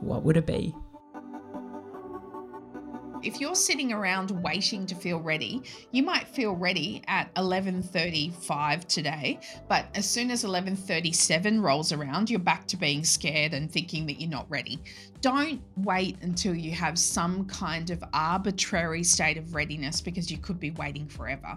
what would it be? If you're sitting around waiting to feel ready, you might feel ready at 11:35 today, but as soon as 11:37 rolls around, you're back to being scared and thinking that you're not ready. Don't wait until you have some kind of arbitrary state of readiness because you could be waiting forever.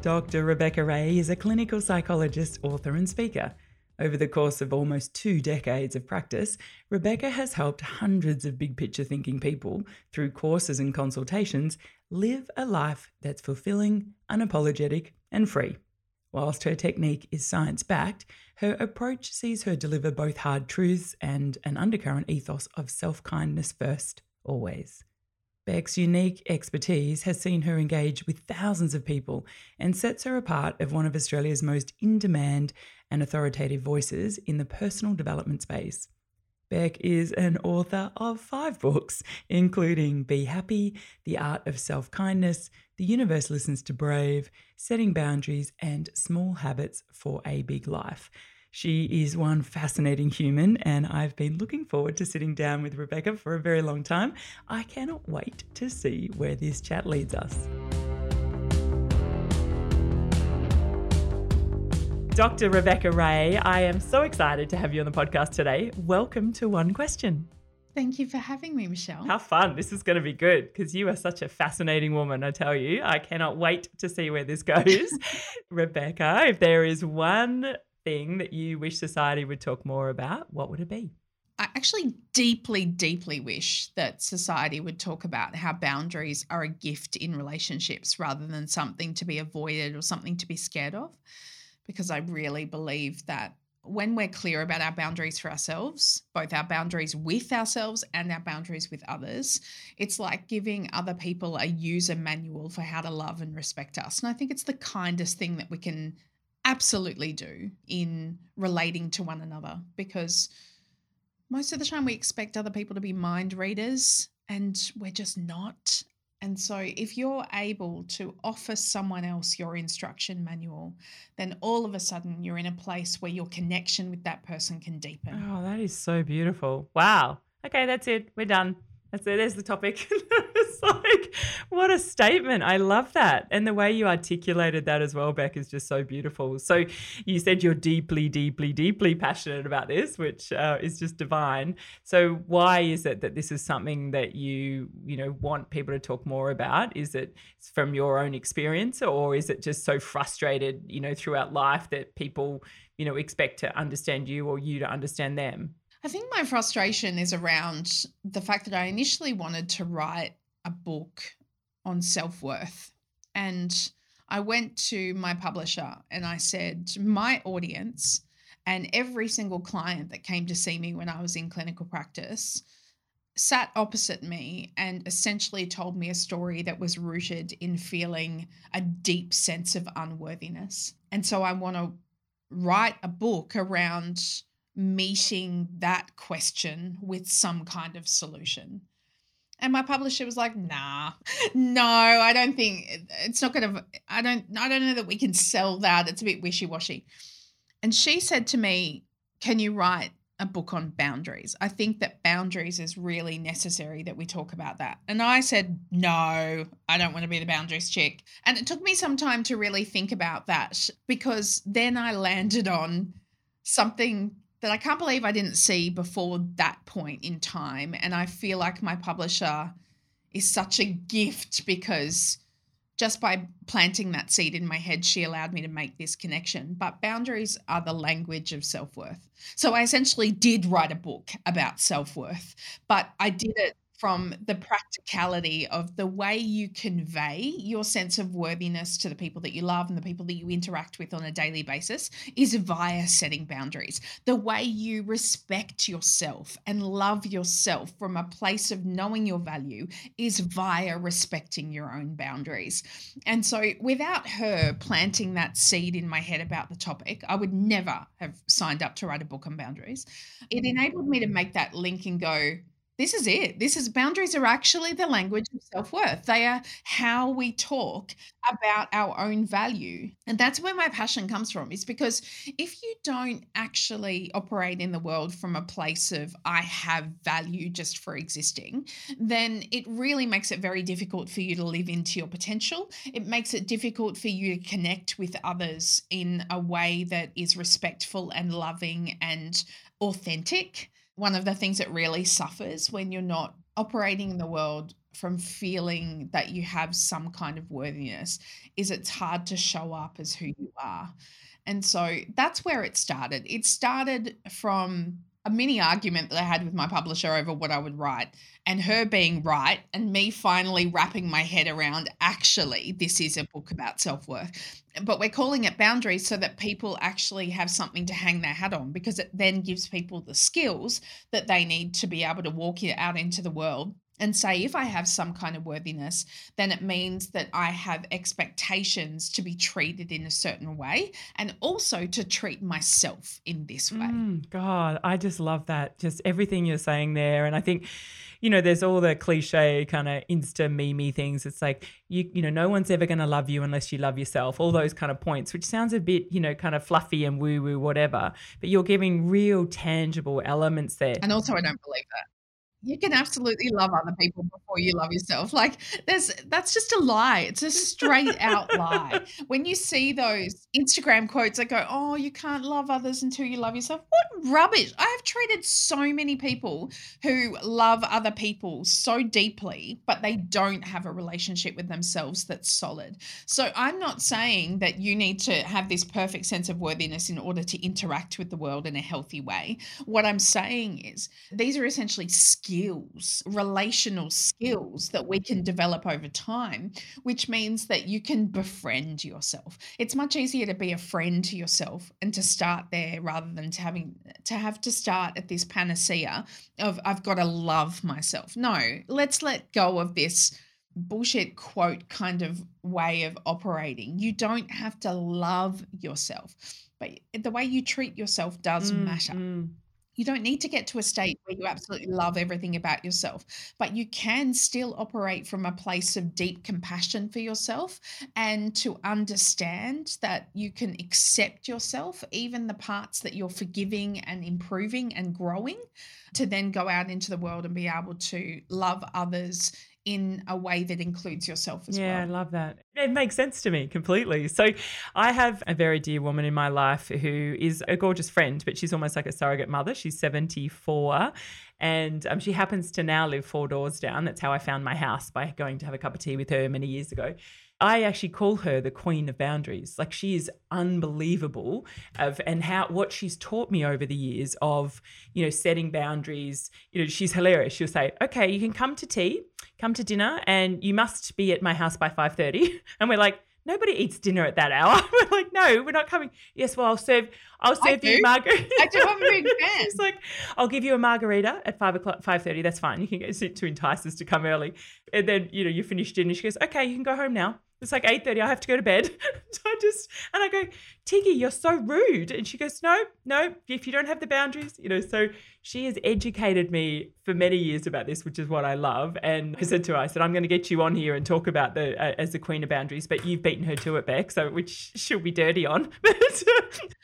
Dr. Rebecca Ray is a clinical psychologist, author, and speaker. Over the course of almost two decades of practice, Rebecca has helped hundreds of big picture thinking people through courses and consultations live a life that's fulfilling, unapologetic, and free. Whilst her technique is science backed, her approach sees her deliver both hard truths and an undercurrent ethos of self kindness first, always. Beck's unique expertise has seen her engage with thousands of people and sets her apart as one of Australia's most in demand and authoritative voices in the personal development space. Beck is an author of five books, including Be Happy, The Art of Self Kindness, The Universe Listens to Brave, Setting Boundaries, and Small Habits for a Big Life. She is one fascinating human, and I've been looking forward to sitting down with Rebecca for a very long time. I cannot wait to see where this chat leads us. Dr. Rebecca Ray, I am so excited to have you on the podcast today. Welcome to One Question. Thank you for having me, Michelle. How fun. This is going to be good because you are such a fascinating woman, I tell you. I cannot wait to see where this goes. Rebecca, if there is one thing that you wish society would talk more about, what would it be? I actually deeply, deeply wish that society would talk about how boundaries are a gift in relationships rather than something to be avoided or something to be scared of. Because I really believe that when we're clear about our boundaries for ourselves, both our boundaries with ourselves and our boundaries with others, it's like giving other people a user manual for how to love and respect us. And I think it's the kindest thing that we can absolutely do in relating to one another because most of the time we expect other people to be mind readers and we're just not. And so, if you're able to offer someone else your instruction manual, then all of a sudden you're in a place where your connection with that person can deepen. Oh, that is so beautiful. Wow. Okay, that's it. We're done. That's it. There's the topic. it's like, what a statement. I love that. And the way you articulated that as well, Beck, is just so beautiful. So you said you're deeply, deeply, deeply passionate about this, which uh, is just divine. So why is it that this is something that you, you know, want people to talk more about? Is it from your own experience or is it just so frustrated, you know, throughout life that people, you know, expect to understand you or you to understand them? I think my frustration is around the fact that I initially wanted to write a book on self worth. And I went to my publisher and I said, My audience and every single client that came to see me when I was in clinical practice sat opposite me and essentially told me a story that was rooted in feeling a deep sense of unworthiness. And so I want to write a book around meeting that question with some kind of solution. And my publisher was like, "Nah, no, I don't think it's not going to. I don't. I don't know that we can sell that. It's a bit wishy washy." And she said to me, "Can you write a book on boundaries? I think that boundaries is really necessary that we talk about that." And I said, "No, I don't want to be the boundaries chick." And it took me some time to really think about that because then I landed on something that I can't believe I didn't see before that point in time. And I feel like my publisher is such a gift because just by planting that seed in my head, she allowed me to make this connection. But boundaries are the language of self worth. So I essentially did write a book about self worth, but I did it from the practicality of the way you convey your sense of worthiness to the people that you love and the people that you interact with on a daily basis is via setting boundaries. The way you respect yourself and love yourself from a place of knowing your value is via respecting your own boundaries. And so, without her planting that seed in my head about the topic, I would never have signed up to write a book on boundaries. It mm. enabled me to make that link and go, this is it. This is boundaries are actually the language of self worth. They are how we talk about our own value. And that's where my passion comes from, is because if you don't actually operate in the world from a place of, I have value just for existing, then it really makes it very difficult for you to live into your potential. It makes it difficult for you to connect with others in a way that is respectful and loving and authentic one of the things that really suffers when you're not operating in the world from feeling that you have some kind of worthiness is it's hard to show up as who you are. And so that's where it started. It started from a mini argument that I had with my publisher over what I would write, and her being right, and me finally wrapping my head around actually, this is a book about self worth. But we're calling it boundaries so that people actually have something to hang their hat on because it then gives people the skills that they need to be able to walk out into the world and say if I have some kind of worthiness, then it means that I have expectations to be treated in a certain way and also to treat myself in this way. Mm, God, I just love that. Just everything you're saying there. And I think, you know, there's all the cliche kind of insta meme things. It's like, you, you know, no one's ever going to love you unless you love yourself, all those kind of points, which sounds a bit, you know, kind of fluffy and woo woo, whatever. But you're giving real tangible elements there. And also, I don't believe that you can absolutely love other people before you love yourself. Like there's that's just a lie. It's a straight out lie. When you see those Instagram quotes that go, "Oh, you can't love others until you love yourself." What rubbish. I have treated so many people who love other people so deeply, but they don't have a relationship with themselves that's solid. So I'm not saying that you need to have this perfect sense of worthiness in order to interact with the world in a healthy way. What I'm saying is these are essentially skills skills, relational skills that we can develop over time, which means that you can befriend yourself. It's much easier to be a friend to yourself and to start there rather than to having to have to start at this panacea of I've got to love myself. No, let's let go of this bullshit quote kind of way of operating. You don't have to love yourself, but the way you treat yourself does mm, matter. Mm. You don't need to get to a state where you absolutely love everything about yourself, but you can still operate from a place of deep compassion for yourself and to understand that you can accept yourself, even the parts that you're forgiving and improving and growing, to then go out into the world and be able to love others in a way that includes yourself as yeah, well. Yeah, I love that. It makes sense to me completely. So, I have a very dear woman in my life who is a gorgeous friend, but she's almost like a surrogate mother. She's 74 and um, she happens to now live four doors down. That's how I found my house by going to have a cup of tea with her many years ago. I actually call her the queen of boundaries. Like she is unbelievable of and how what she's taught me over the years of, you know, setting boundaries. You know, she's hilarious. She'll say, "Okay, you can come to tea, come to dinner, and you must be at my house by 5:30." And we're like, nobody eats dinner at that hour. We're like, no, we're not coming. Yes, well, I'll serve. I'll serve you margarita. I do. I'm a big fan. It's like, I'll give you a margarita at five o'clock, five thirty. That's fine. You can get to entice us to come early, and then you know you finish dinner. She goes, okay, you can go home now. It's like 8.30, I have to go to bed. so I just, and I go, Tiggy, you're so rude. And she goes, no, no, if you don't have the boundaries, you know, so she has educated me for many years about this, which is what I love. And I said to her, I said, I'm going to get you on here and talk about the, uh, as the queen of boundaries, but you've beaten her to it, Beck, so which she'll be dirty on.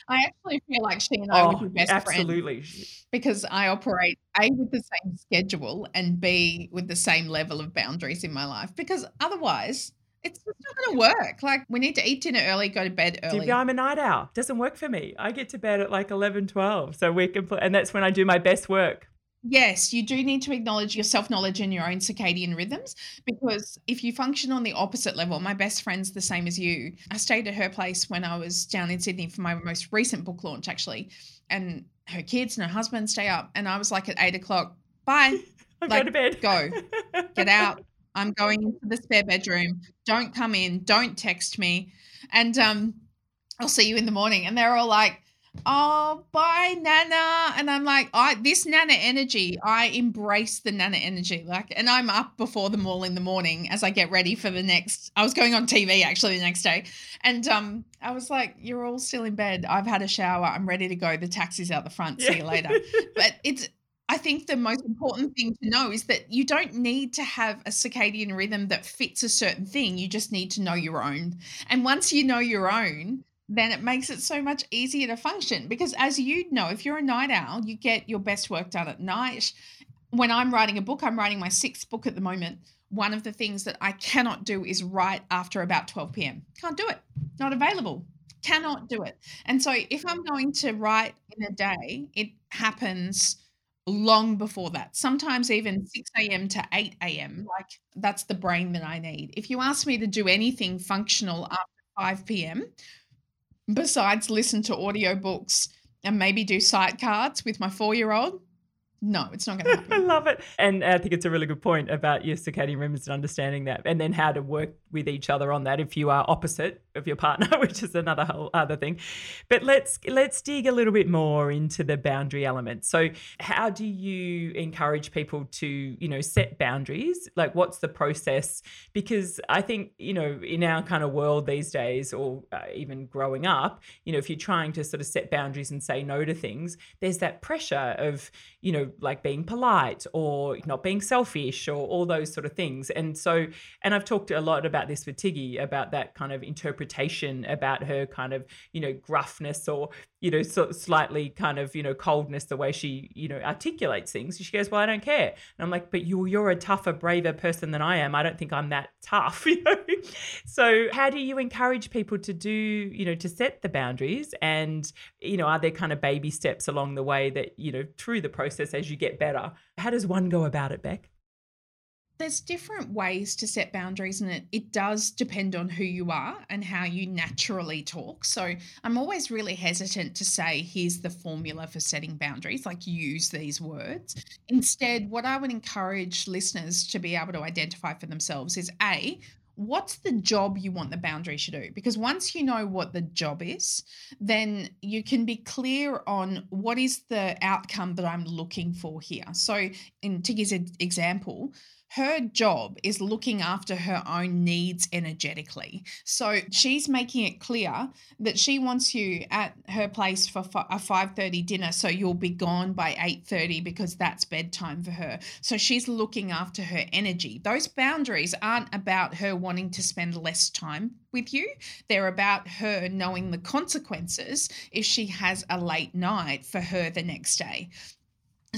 I actually feel like she and I oh, would be best friends. absolutely. friends. Because I operate A with the same schedule and B with the same level of boundaries in my life. Because otherwise, it's just not going to work. Like, we need to eat dinner early, go to bed early. I'm a night owl. Doesn't work for me. I get to bed at like 11, 12. So we can. And that's when I do my best work. Yes, you do need to acknowledge your self knowledge and your own circadian rhythms because if you function on the opposite level, my best friend's the same as you. I stayed at her place when I was down in Sydney for my most recent book launch, actually. And her kids and her husband stay up. And I was like at eight o'clock, bye. I'm like, going to bed. go. Get out. I'm going into the spare bedroom. Don't come in. Don't text me. And um, I'll see you in the morning. And they're all like, oh, bye, Nana. And I'm like, I this Nana energy, I embrace the Nana energy. Like, and I'm up before them all in the morning as I get ready for the next. I was going on TV actually the next day. And um, I was like, you're all still in bed. I've had a shower. I'm ready to go. The taxi's out the front. See you later. but it's I think the most important thing to know is that you don't need to have a circadian rhythm that fits a certain thing. You just need to know your own. And once you know your own, then it makes it so much easier to function because as you know if you're a night owl you get your best work done at night. When i'm writing a book i'm writing my sixth book at the moment. One of the things that i cannot do is write after about 12 p.m can't do it. Not available. Cannot do it. And so if i'm going to write in a day it happens long before that sometimes even mm. 6 a.m to 8 a.m like? that's the brain that i need. If you ask me to do anything functional mm. after 5 p.m besides listen to audiobooks and maybe do sight cards with my four year old, no, it's not going to happen. I love it. And I think it's a really good point about your circadian rhythms and understanding that, and then how to work with each other on that if you are opposite of your partner, which is another whole other thing. But let's let's dig a little bit more into the boundary element. So, how do you encourage people to, you know, set boundaries? Like what's the process? Because I think, you know, in our kind of world these days or uh, even growing up, you know, if you're trying to sort of set boundaries and say no to things, there's that pressure of, you know, like being polite or not being selfish or all those sort of things. And so, and I've talked a lot about this with Tiggy about that kind of interpretation about her kind of, you know, gruffness or, you know, so slightly kind of, you know, coldness, the way she, you know, articulates things. She goes, Well, I don't care. And I'm like, But you, you're a tougher, braver person than I am. I don't think I'm that tough, you know? So, how do you encourage people to do, you know, to set the boundaries? And, you know, are there kind of baby steps along the way that, you know, through the process as you get better? How does one go about it, Beck? There's different ways to set boundaries and it, it does depend on who you are and how you naturally talk. So i'm always really hesitant to say here's the formula for setting boundaries like use these words. Instead what i would encourage listeners to be able to identify for themselves is a what's the job you want the boundary to do? Because once you know what the job is then you can be clear on what is the outcome that i'm looking for here. So in tiggy's example her job is looking after her own needs energetically. So she's making it clear that she wants you at her place for a 5:30 dinner so you'll be gone by 8:30 because that's bedtime for her. So she's looking after her energy. Those boundaries aren't about her wanting to spend less time with you. They're about her knowing the consequences if she has a late night for her the next day.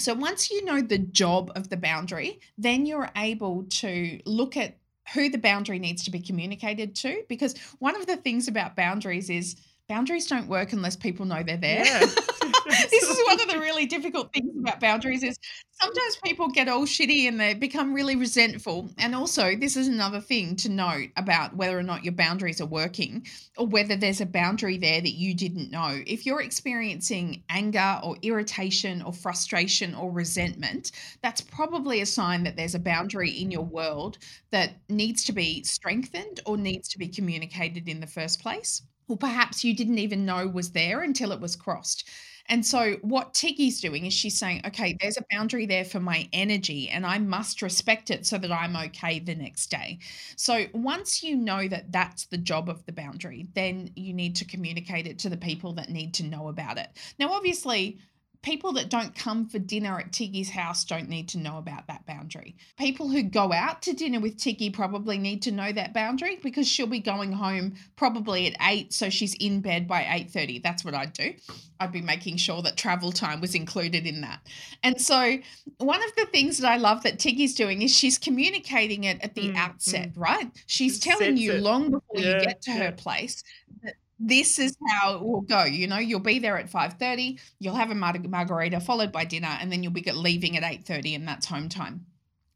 So once you know the job of the boundary, then you're able to look at who the boundary needs to be communicated to. Because one of the things about boundaries is boundaries don't work unless people know they're there. Yeah. this is one of the really difficult things about boundaries is sometimes people get all shitty and they become really resentful. And also, this is another thing to note about whether or not your boundaries are working or whether there's a boundary there that you didn't know. If you're experiencing anger or irritation or frustration or resentment, that's probably a sign that there's a boundary in your world that needs to be strengthened or needs to be communicated in the first place or perhaps you didn't even know was there until it was crossed. And so, what Tiggy's doing is she's saying, okay, there's a boundary there for my energy, and I must respect it so that I'm okay the next day. So, once you know that that's the job of the boundary, then you need to communicate it to the people that need to know about it. Now, obviously, people that don't come for dinner at Tiggy's house don't need to know about that boundary. People who go out to dinner with Tiggy probably need to know that boundary because she'll be going home probably at 8 so she's in bed by 8:30. That's what I'd do. I'd be making sure that travel time was included in that. And so one of the things that I love that Tiggy's doing is she's communicating it at the mm, outset, mm. right? She's telling you it. long before yeah, you get to yeah. her place this is how it will go. You know, you'll be there at 5.30, you'll have a margarita followed by dinner, and then you'll be leaving at 8.30 and that's home time.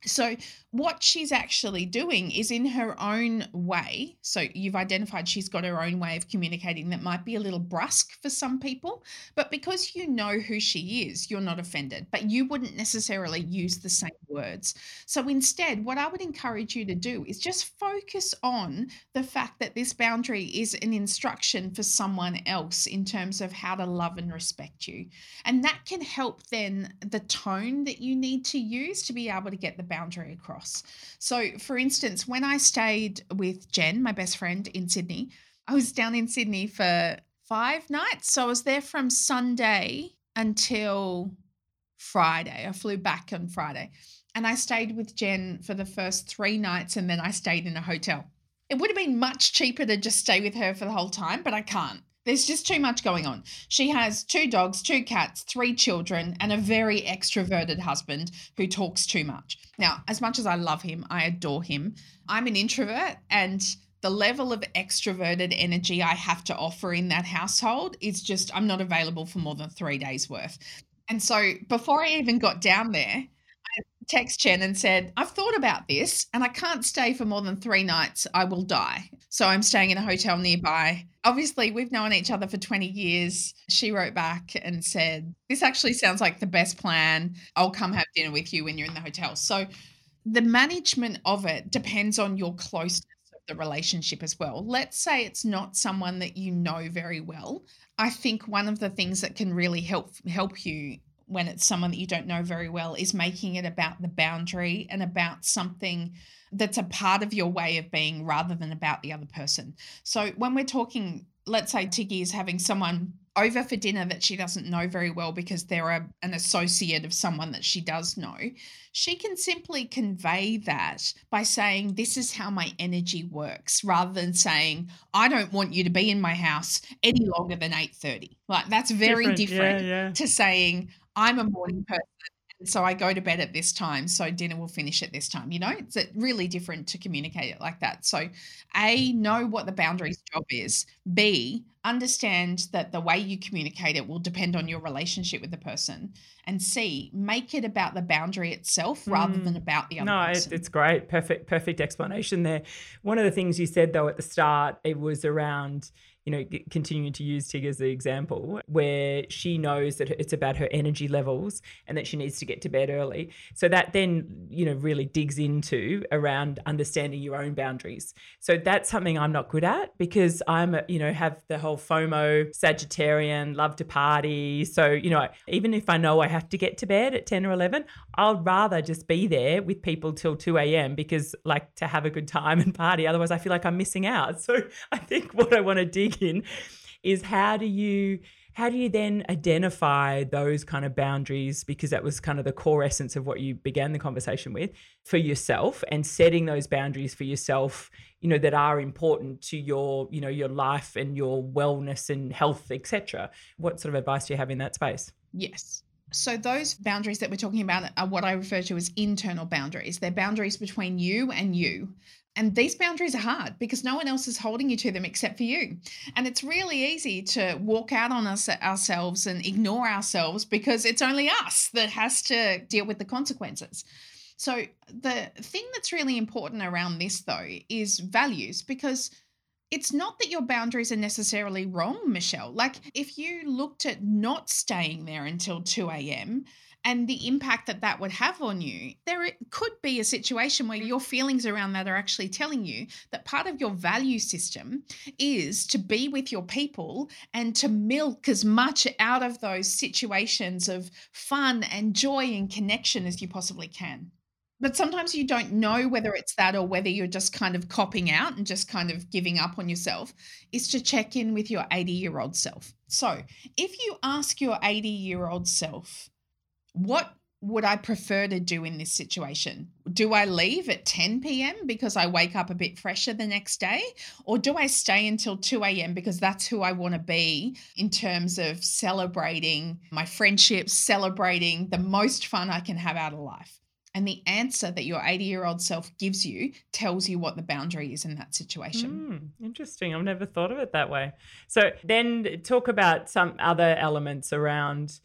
So, what she's actually doing is in her own way. So, you've identified she's got her own way of communicating that might be a little brusque for some people, but because you know who she is, you're not offended, but you wouldn't necessarily use the same words. So, instead, what I would encourage you to do is just focus on the fact that this boundary is an instruction for someone else in terms of how to love and respect you. And that can help then the tone that you need to use to be able to get the boundary across. So, for instance, when I stayed with Jen, my best friend in Sydney, I was down in Sydney for five nights. So I was there from Sunday until Friday. I flew back on Friday and I stayed with Jen for the first three nights and then I stayed in a hotel. It would have been much cheaper to just stay with her for the whole time, but I can't. There's just too much going on. She has two dogs, two cats, three children, and a very extroverted husband who talks too much. Now, as much as I love him, I adore him. I'm an introvert, and the level of extroverted energy I have to offer in that household is just, I'm not available for more than three days worth. And so before I even got down there, text Jen and said, I've thought about this and I can't stay for more than three nights. I will die. So I'm staying in a hotel nearby. Obviously, we've known each other for 20 years. She wrote back and said, This actually sounds like the best plan. I'll come have dinner with you when you're in the hotel. So the management of it depends on your closeness of the relationship as well. Let's say it's not someone that you know very well. I think one of the things that can really help help you when it's someone that you don't know very well is making it about the boundary and about something that's a part of your way of being rather than about the other person. So when we're talking, let's say Tiggy is having someone over for dinner that she doesn't know very well because they're a, an associate of someone that she does know, she can simply convey that by saying, This is how my energy works, rather than saying, I don't want you to be in my house any longer than 8:30. Like that's very different, different yeah, yeah. to saying, I'm a morning mm-hmm. person. And so I go to bed at this time. So dinner will finish at this time. You know, it's uh, really different to communicate it like that. So, A, mm-hmm. know what the boundaries job is. B, understand that the way you communicate it will depend on your relationship with the person. And C, make it about the boundary itself rather than Mm. about the other No, person. it's great. Perfect, perfect explanation there. One of the things you said though at the start, it was around, you know, continuing to use Tig as the example, where she knows that it's about her energy levels and that she needs to get to bed early. So that then, you know, really digs into around understanding your own boundaries. So that's something I'm not good at because I'm, a, you know, have the whole FOMO, Sagittarian, love to party. So, you know, even if I know I have to get to bed at 10 or 11, I'll rather just be there with people till 2 a.m. because, like, to have a good time and party. Otherwise, I feel like I'm missing out. So, I think what I want to dig is how do you how do you then identify those kind of boundaries because that was kind of the core essence of what you began the conversation with for yourself and setting those boundaries for yourself you know that are important to your you know your life and your wellness and health etc what sort of advice do you have in that space Yes. So those boundaries that we're talking about are what I refer to as internal boundaries. They're boundaries between you and you. And these boundaries are hard because no one else is holding you to them except for you. And it's really easy to walk out on us ourselves and ignore ourselves because it's only us that has to deal with the consequences. So the thing that's really important around this though is values because it's not that your boundaries are necessarily wrong, Michelle. Like, if you looked at not staying there until 2 a.m. and the impact that that would have on you, there could be a situation where your feelings around that are actually telling you that part of your value system is to be with your people and to milk as much out of those situations of fun and joy and connection as you possibly can. But sometimes you don't know whether it's that or whether you're just kind of copping out and just kind of giving up on yourself is to check in with your 80 year old self. So if you ask your 80 year old self what would I prefer to do in this situation? Do I leave at 10 p.m. because I wake up a bit fresher the next day? Or do I stay until 2 a.m. because that's who I want to be in terms of celebrating my friendships, celebrating the most fun I can have out of life? And the answer that your 80 year old self gives you tells you what the boundary is in that situation. Mm, interesting. I've never thought of it that way. So then talk about some other elements around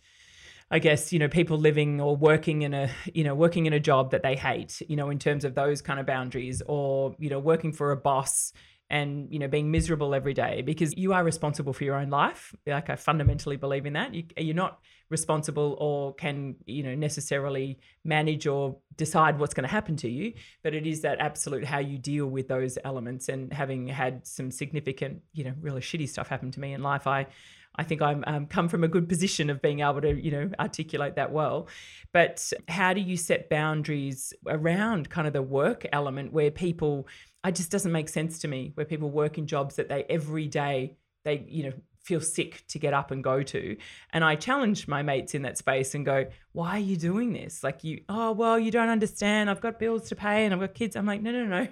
I guess, you know, people living or working in a, you know, working in a job that they hate, you know, in terms of those kind of boundaries or, you know, working for a boss and you know being miserable every day because you are responsible for your own life. Like i fundamentally believe in that. You, you're not responsible or can you know necessarily manage or decide what's going to happen to you but it is that absolute how you deal with those elements and having had some significant you know really shitty stuff happen to me in life i I think I'm um, come from a good position of being able to, you know, articulate that well. But how do you set boundaries around kind of the work element where people, it just doesn't make sense to me, where people work in jobs that they every day they, you know, feel sick to get up and go to. And I challenge my mates in that space and go, why are you doing this? Like you, oh well, you don't understand. I've got bills to pay and I've got kids. I'm like, no, no, no.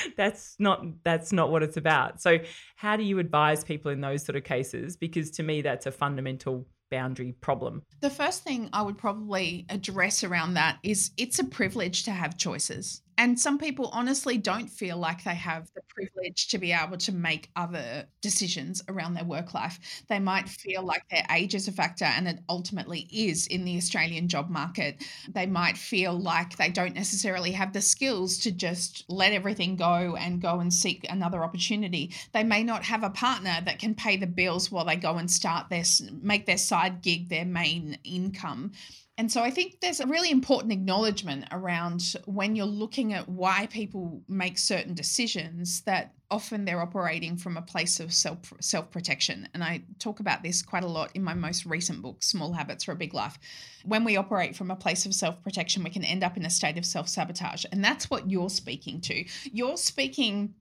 that's not that's not what it's about. So how do you advise people in those sort of cases? Because to me that's a fundamental boundary problem? The first thing I would probably address around that is it's a privilege to have choices. And some people honestly don't feel like they have the privilege to be able to make other decisions around their work life. They might feel like their age is a factor, and it ultimately is in the Australian job market. They might feel like they don't necessarily have the skills to just let everything go and go and seek another opportunity. They may not have a partner that can pay the bills while they go and start their make their side gig their main income. And so I think there's a really important acknowledgement around when you're looking at why people make certain decisions that often they're operating from a place of self self protection. And I talk about this quite a lot in my most recent book, Small Habits for a Big Life. When we operate from a place of self protection, we can end up in a state of self sabotage. And that's what you're speaking to. You're speaking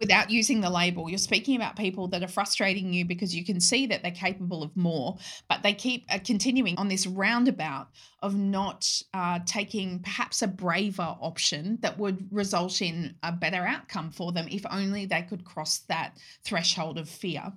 without using the label. You're speaking about people that are frustrating you because you can see that they're capable of more, but they keep uh, continuing on this roundabout of not uh, taking perhaps a braver option that would result in a better outcome for them if only they could cross that threshold of fear.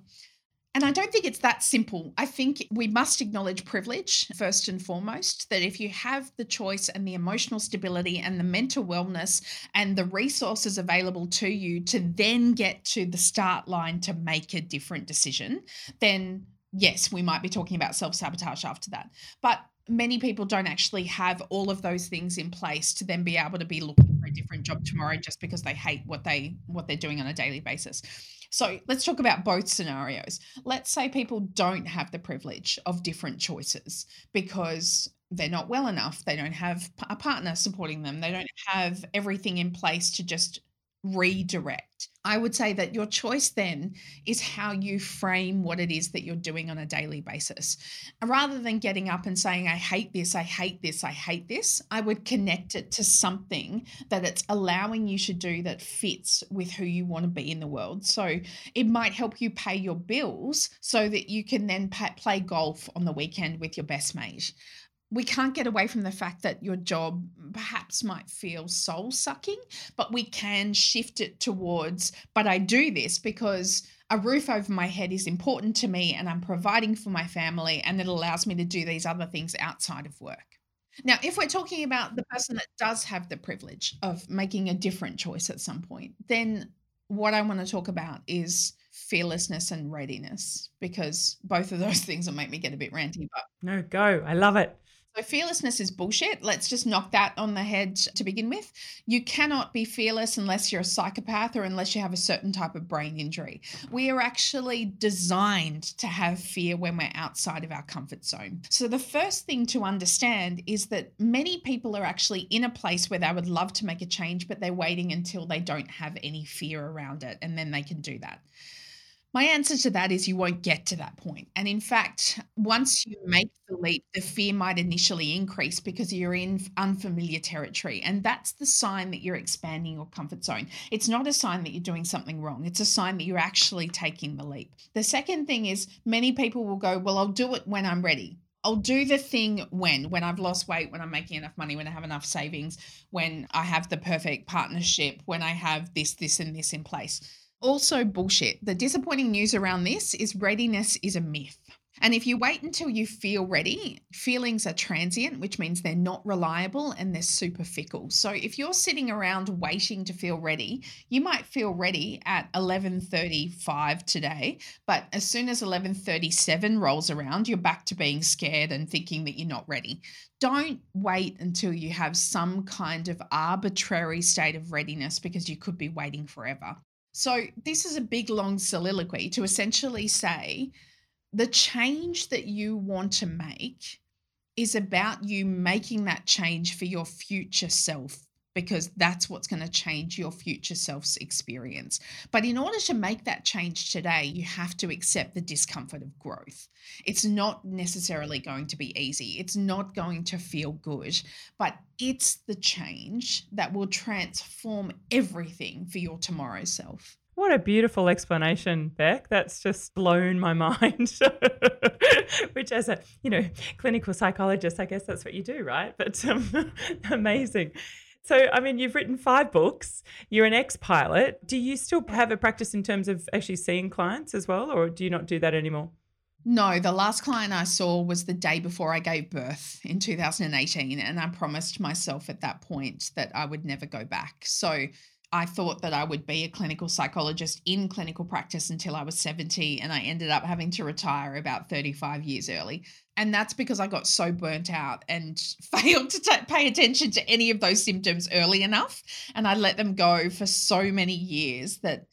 And I don't think it's that simple. I think we must acknowledge privilege first and foremost. That if you have the choice and the emotional stability and the mental wellness and the resources available to you to then get to the start line to make a different decision, then yes, we might be talking about self sabotage after that. But many people don't actually have all of those things in place to then be able to be looking for a different job tomorrow just because they hate what they what they're doing on a daily basis. So let's talk about both scenarios. Let's say people don't have the privilege of different choices because they're not well enough, they don't have a partner supporting them, they don't have everything in place to just redirect. I would say that your choice then is how you frame what it is that you're doing on a daily basis. Rather than getting up and saying, I hate this, I hate this, I hate this, I would connect it to something that it's allowing you to do that fits with who you want to be in the world. So it might help you pay your bills so that you can then play golf on the weekend with your best mate we can't get away from the fact that your job perhaps might feel soul sucking, but we can shift it towards, but I do this because a roof over my head is important to me and I'm providing for my family and it allows me to do these other things outside of work. Now, if we're talking about the person that does have the privilege of making a different choice at some point, then what I want to talk about is fearlessness and readiness because both of those things will make me get a bit ranty. But no, go. I love it. So, fearlessness is bullshit. Let's just knock that on the head to begin with. You cannot be fearless unless you're a psychopath or unless you have a certain type of brain injury. We are actually designed to have fear when we're outside of our comfort zone. So, the first thing to understand is that many people are actually in a place where they would love to make a change, but they're waiting until they don't have any fear around it, and then they can do that. My answer to that is you won't get to that point. And in fact, once you make the leap, the fear might initially increase because you're in unfamiliar territory. And that's the sign that you're expanding your comfort zone. It's not a sign that you're doing something wrong, it's a sign that you're actually taking the leap. The second thing is many people will go, Well, I'll do it when I'm ready. I'll do the thing when, when I've lost weight, when I'm making enough money, when I have enough savings, when I have the perfect partnership, when I have this, this, and this in place also bullshit. The disappointing news around this is readiness is a myth. And if you wait until you feel ready, feelings are transient, which means they're not reliable and they're super fickle. So if you're sitting around waiting to feel ready, you might feel ready at 11:35 today, but as soon as 11:37 rolls around, you're back to being scared and thinking that you're not ready. Don't wait until you have some kind of arbitrary state of readiness because you could be waiting forever. So, this is a big long soliloquy to essentially say the change that you want to make is about you making that change for your future self because that's what's going to change your future self's experience. But in order to make that change today, you have to accept the discomfort of growth. It's not necessarily going to be easy, it's not going to feel good, but it's the change that will transform everything for your tomorrow self. What a beautiful explanation, Beck. That's just blown my mind. Which, as a you know clinical psychologist, I guess that's what you do, right? But um, amazing. So, I mean, you've written five books. You're an ex-pilot. Do you still have a practice in terms of actually seeing clients as well, or do you not do that anymore? No, the last client I saw was the day before I gave birth in 2018, and I promised myself at that point that I would never go back. So I thought that I would be a clinical psychologist in clinical practice until I was 70, and I ended up having to retire about 35 years early. And that's because I got so burnt out and failed to t- pay attention to any of those symptoms early enough. And I let them go for so many years that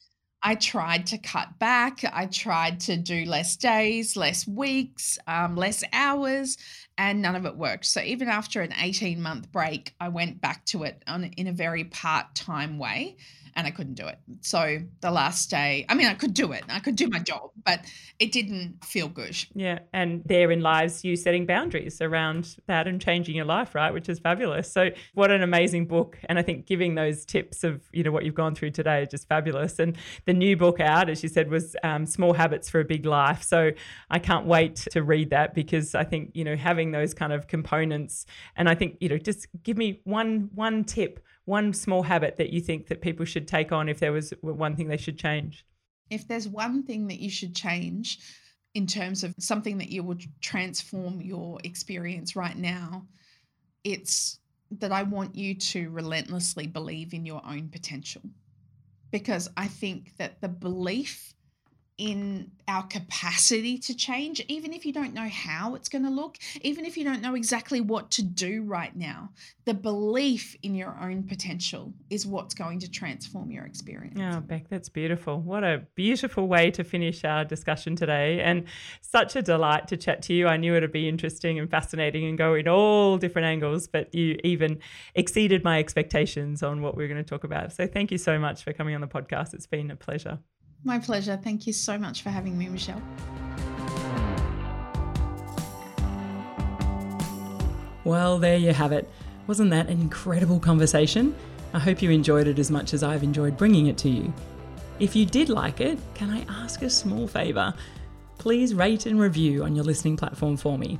I tried to cut back. I tried to do less days, less weeks, um, less hours, and none of it worked. So even after an 18 month break, I went back to it on, in a very part time way and I couldn't do it. So the last day, I mean, I could do it, I could do my job, but it didn't feel good. Yeah. And therein lies you setting boundaries around that and changing your life, right? Which is fabulous. So, what an amazing book. And I think giving those tips of, you know, what you've gone through today is just fabulous. And the new book out, as you said, was um, Small Habits for a Big Life. So, I can't wait to read that because I think, you know, having those kind of components, and I think, you know, just give me one one tip one small habit that you think that people should take on if there was one thing they should change? If there's one thing that you should change in terms of something that you would transform your experience right now, it's that I want you to relentlessly believe in your own potential. Because I think that the belief in our capacity to change, even if you don't know how it's going to look, even if you don't know exactly what to do right now. The belief in your own potential is what's going to transform your experience. Oh, Beck, that's beautiful. What a beautiful way to finish our discussion today. And such a delight to chat to you. I knew it'd be interesting and fascinating and go in all different angles, but you even exceeded my expectations on what we are going to talk about. So thank you so much for coming on the podcast. It's been a pleasure. My pleasure. Thank you so much for having me, Michelle. Well, there you have it. Wasn't that an incredible conversation? I hope you enjoyed it as much as I've enjoyed bringing it to you. If you did like it, can I ask a small favour? please rate and review on your listening platform for me.